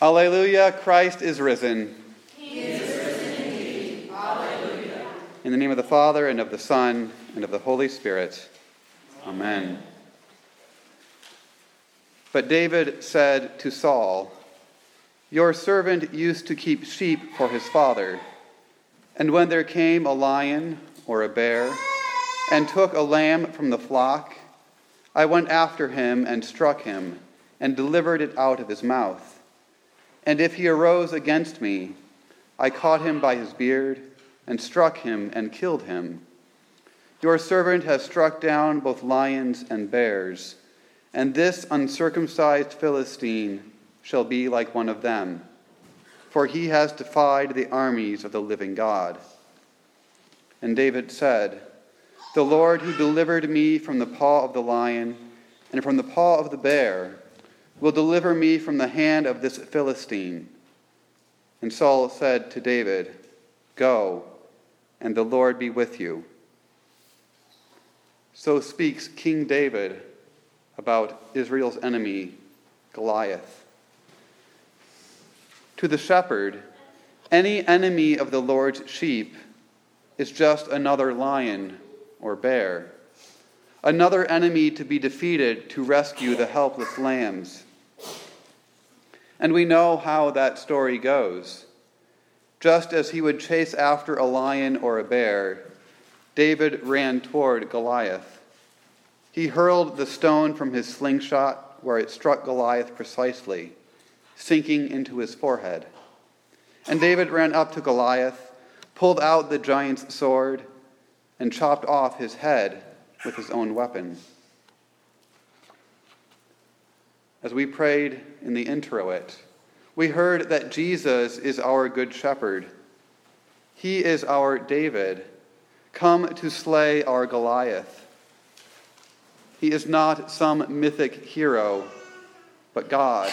Alleluia, Christ is risen. He is risen indeed. Alleluia. In the name of the Father, and of the Son, and of the Holy Spirit. Amen. But David said to Saul, Your servant used to keep sheep for his father. And when there came a lion or a bear, and took a lamb from the flock, I went after him and struck him, and delivered it out of his mouth. And if he arose against me, I caught him by his beard, and struck him, and killed him. Your servant has struck down both lions and bears, and this uncircumcised Philistine shall be like one of them, for he has defied the armies of the living God. And David said, The Lord who delivered me from the paw of the lion and from the paw of the bear, will deliver me from the hand of this Philistine. And Saul said to David, Go, and the Lord be with you. So speaks King David about Israel's enemy, Goliath. To the shepherd, any enemy of the Lord's sheep is just another lion or bear, another enemy to be defeated to rescue the helpless lambs. And we know how that story goes. Just as he would chase after a lion or a bear, David ran toward Goliath. He hurled the stone from his slingshot where it struck Goliath precisely, sinking into his forehead. And David ran up to Goliath, pulled out the giant's sword, and chopped off his head with his own weapon. As we prayed in the introit, we heard that Jesus is our good shepherd. He is our David, come to slay our Goliath. He is not some mythic hero, but God,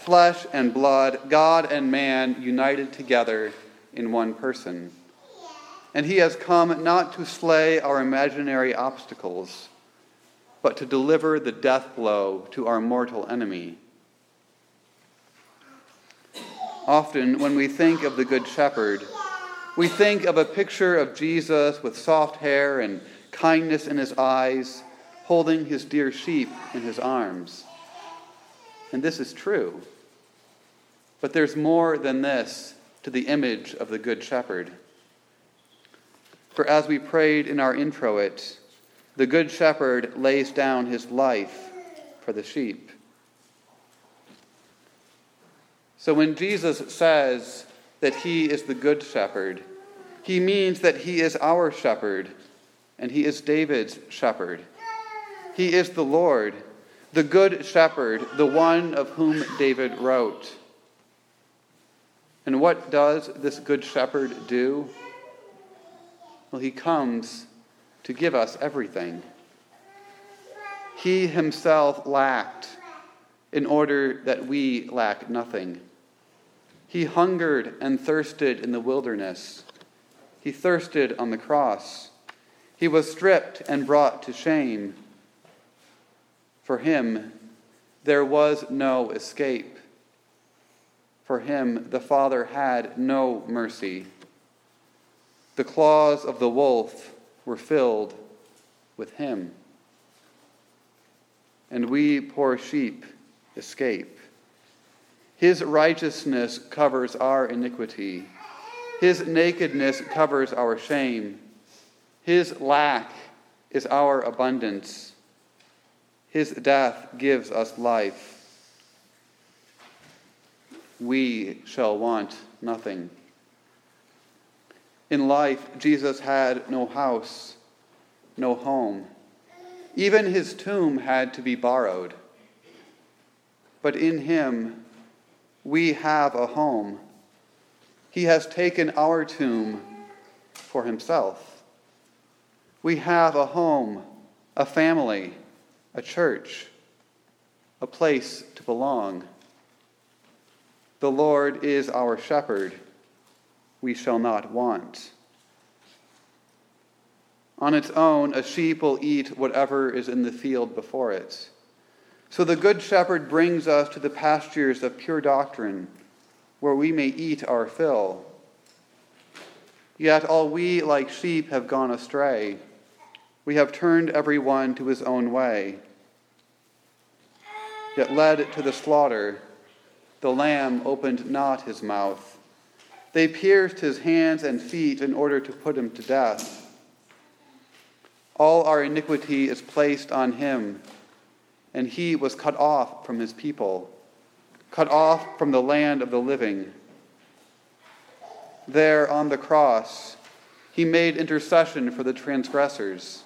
flesh and blood, God and man united together in one person. And he has come not to slay our imaginary obstacles but to deliver the death blow to our mortal enemy. Often, when we think of the Good Shepherd, we think of a picture of Jesus with soft hair and kindness in his eyes, holding his dear sheep in his arms. And this is true. But there's more than this to the image of the Good Shepherd. For as we prayed in our introit, the Good Shepherd lays down his life for the sheep. So when Jesus says that he is the Good Shepherd, he means that he is our shepherd and he is David's shepherd. He is the Lord, the Good Shepherd, the one of whom David wrote. And what does this Good Shepherd do? Well, he comes to give us everything. He himself lacked in order that we lack nothing. He hungered and thirsted in the wilderness. He thirsted on the cross. He was stripped and brought to shame. For him, there was no escape. For him, the Father had no mercy. The claws of the wolf were filled with him. And we, poor sheep, escape. His righteousness covers our iniquity. His nakedness covers our shame. His lack is our abundance. His death gives us life. We shall want nothing. In life, Jesus had no house, no home. Even his tomb had to be borrowed. But in him, we have a home. He has taken our tomb for himself. We have a home, a family, a church, a place to belong. The Lord is our shepherd we shall not want. On its own, a sheep will eat whatever is in the field before it. So the Good Shepherd brings us to the pastures of pure doctrine, where we may eat our fill. Yet all we, like sheep, have gone astray. We have turned every one to his own way. Yet led to the slaughter, the Lamb opened not his mouth. They pierced his hands and feet in order to put him to death. All our iniquity is placed on him, and he was cut off from his people, cut off from the land of the living. There on the cross, he made intercession for the transgressors,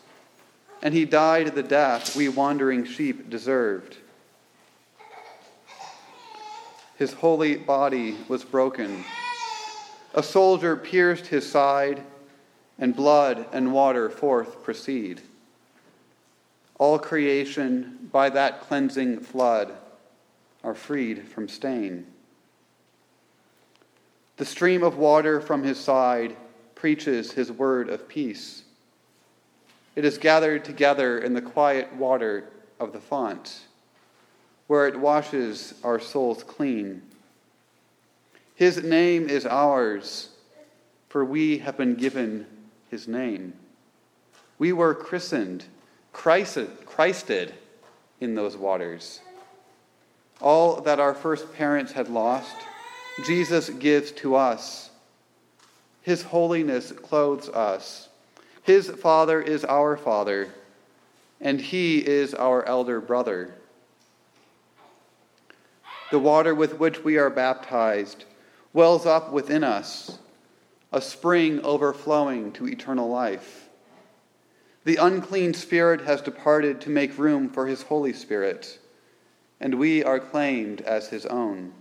and he died the death we wandering sheep deserved. His holy body was broken. A soldier pierced his side, and blood and water forth proceed. All creation, by that cleansing flood, are freed from stain. The stream of water from his side preaches his word of peace. It is gathered together in the quiet water of the font, where it washes our souls clean. His name is ours, for we have been given his name. We were christened, Christed in those waters. All that our first parents had lost, Jesus gives to us. His holiness clothes us. His Father is our Father, and He is our elder brother. The water with which we are baptized wells up within us, a spring overflowing to eternal life. The unclean spirit has departed to make room for His Holy Spirit, and we are claimed as His own.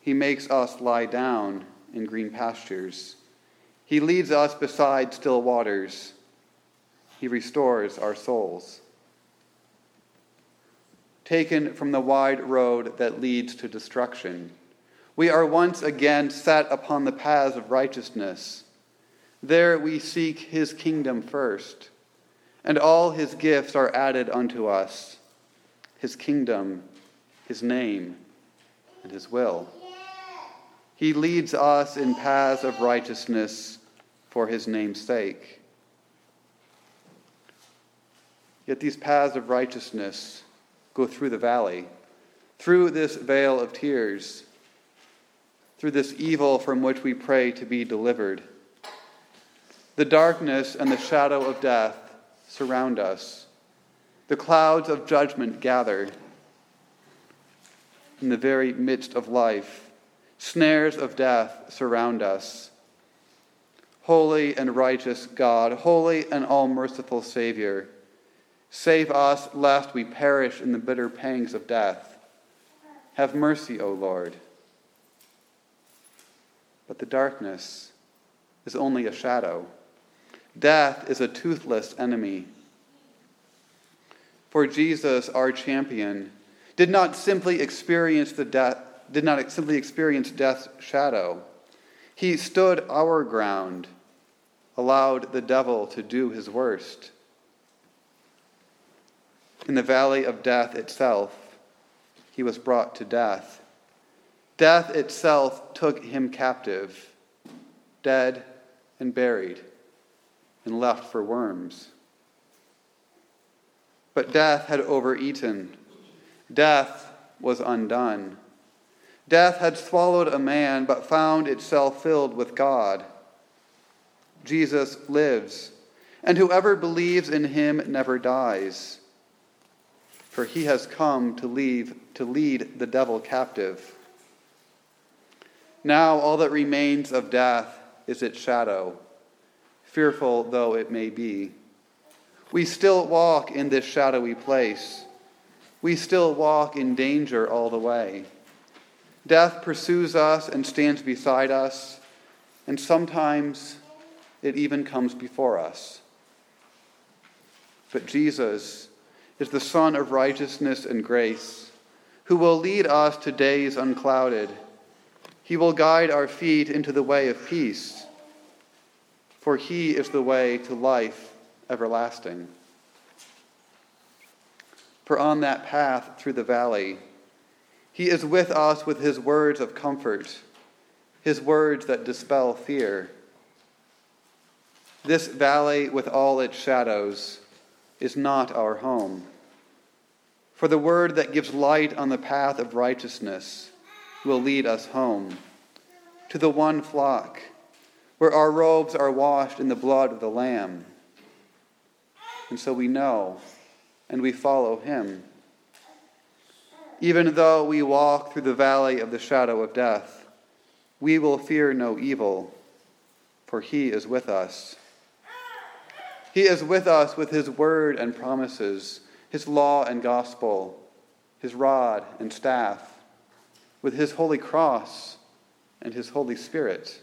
He makes us lie down in green pastures. He leads us beside still waters. He restores our souls. Taken from the wide road that leads to destruction, we are once again set upon the paths of righteousness. There we seek his kingdom first, and all his gifts are added unto us his kingdom, his name, and his will. He leads us in paths of righteousness for his name's sake. Yet these paths of righteousness go through the valley, through this vale of tears, through this evil from which we pray to be delivered. The darkness and the shadow of death surround us. The clouds of judgment gather. In the very midst of life, snares of death surround us. Holy and righteous God, holy and all merciful Savior, save us lest we perish in the bitter pangs of death. Have mercy, O Lord. But the darkness is only a shadow. Death is a toothless enemy. For Jesus, our champion, did not simply experience the death did not simply experience death's shadow. He stood our ground, allowed the devil to do his worst. In the valley of death itself, he was brought to death. Death itself took him captive, dead and buried, and left for worms. But death had overeaten. Death was undone. Death had swallowed a man, but found itself filled with God. Jesus lives, and whoever believes in him never dies. For he has come to, leave, to lead the devil captive. Now all that remains of death is its shadow, fearful though it may be. We still walk in this shadowy place. We still walk in danger all the way. Death pursues us and stands beside us, and sometimes it even comes before us. But Jesus is the Sun of righteousness and grace, who will lead us to days unclouded. He will guide our feet into the way of peace, for he is the way to life everlasting. for on that path through the valley, he is with us with his words of comfort, his words that dispel fear. This valley, with all its shadows, is not our home. For the word that gives light on the path of righteousness will lead us home to the one flock where our robes are washed in the blood of the Lamb. And so we know and we follow him. Even though we walk through the valley of the shadow of death, we will fear no evil, for he is with us. He is with us with his word and promises, his law and gospel, his rod and staff, with his holy cross and his Holy Spirit.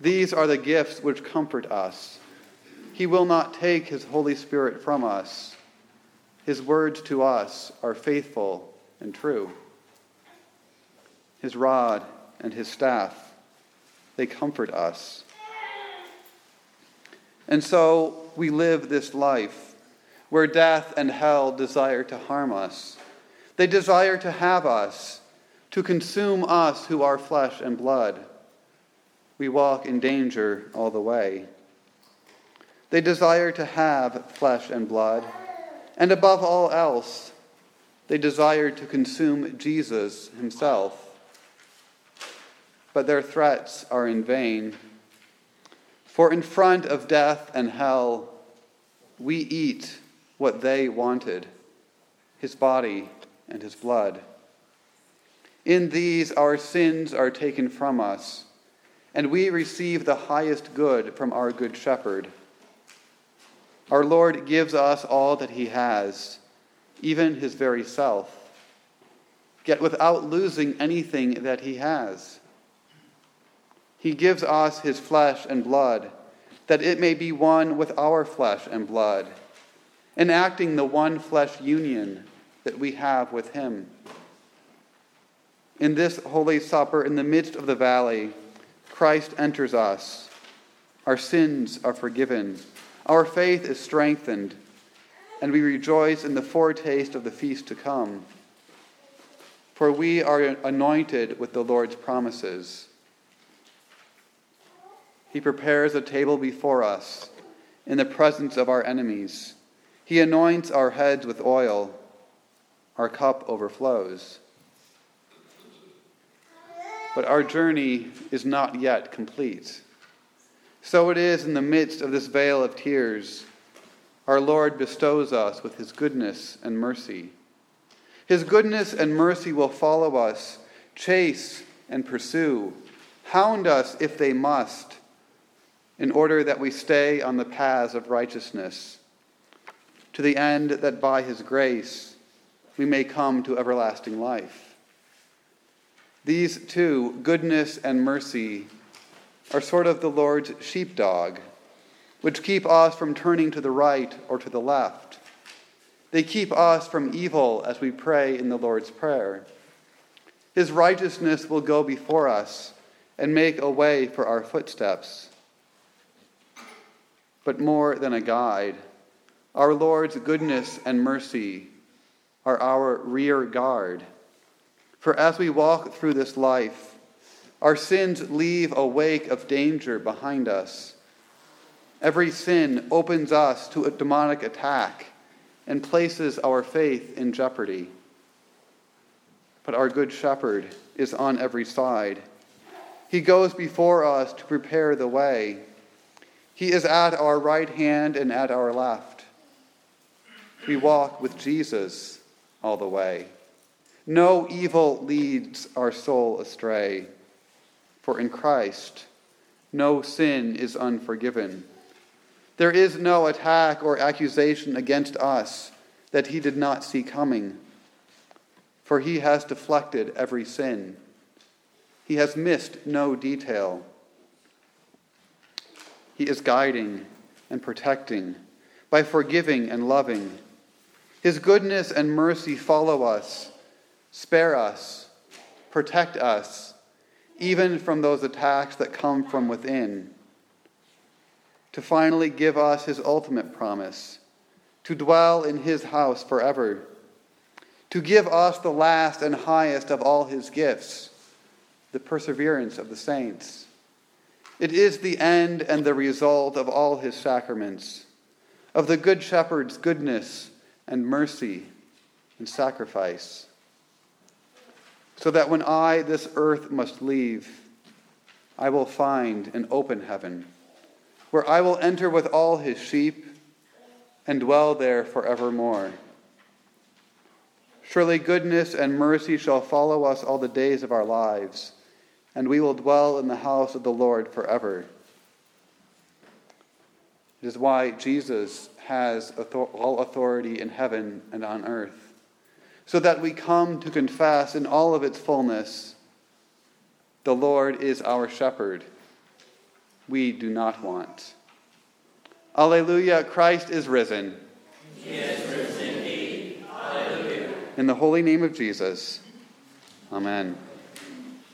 These are the gifts which comfort us. He will not take his Holy Spirit from us. His words to us are faithful and true. His rod and his staff, they comfort us. And so we live this life where death and hell desire to harm us. They desire to have us, to consume us who are flesh and blood. We walk in danger all the way. They desire to have flesh and blood, and above all else, they desire to consume Jesus himself. But their threats are in vain. For in front of death and hell, we eat what they wanted his body and his blood. In these, our sins are taken from us, and we receive the highest good from our Good Shepherd. Our Lord gives us all that he has, even his very self, yet without losing anything that he has. He gives us his flesh and blood, that it may be one with our flesh and blood, enacting the one flesh union that we have with him. In this Holy Supper, in the midst of the valley, Christ enters us. Our sins are forgiven. Our faith is strengthened, and we rejoice in the foretaste of the feast to come. For we are anointed with the Lord's promises. He prepares a table before us in the presence of our enemies. He anoints our heads with oil. Our cup overflows. But our journey is not yet complete. So it is in the midst of this vale of tears, our Lord bestows us with his goodness and mercy. His goodness and mercy will follow us, chase and pursue, hound us if they must in order that we stay on the paths of righteousness, to the end that by his grace we may come to everlasting life. These two, goodness and mercy, are sort of the Lord's sheepdog, which keep us from turning to the right or to the left. They keep us from evil as we pray in the Lord's Prayer. His righteousness will go before us and make a way for our footsteps but more than a guide. Our Lord's goodness and mercy are our rear guard. For as we walk through this life, our sins leave a wake of danger behind us. Every sin opens us to a demonic attack and places our faith in jeopardy. But our Good Shepherd is on every side. He goes before us to prepare the way he is at our right hand and at our left. We walk with Jesus all the way. No evil leads our soul astray, for in Christ no sin is unforgiven. There is no attack or accusation against us that he did not see coming, for he has deflected every sin. He has missed no detail. He is guiding and protecting by forgiving and loving. His goodness and mercy follow us, spare us, protect us, even from those attacks that come from within, to finally give us his ultimate promise to dwell in his house forever, to give us the last and highest of all his gifts, the perseverance of the saints. It is the end and the result of all his sacraments, of the Good Shepherd's goodness and mercy and sacrifice. So that when I this earth must leave, I will find an open heaven, where I will enter with all his sheep and dwell there forevermore. Surely goodness and mercy shall follow us all the days of our lives, and we will dwell in the house of the Lord forever. It is why Jesus has all authority in heaven and on earth, so that we come to confess in all of its fullness the Lord is our shepherd. We do not want. Alleluia, Christ is risen. He is risen indeed. Alleluia. In the holy name of Jesus. Amen.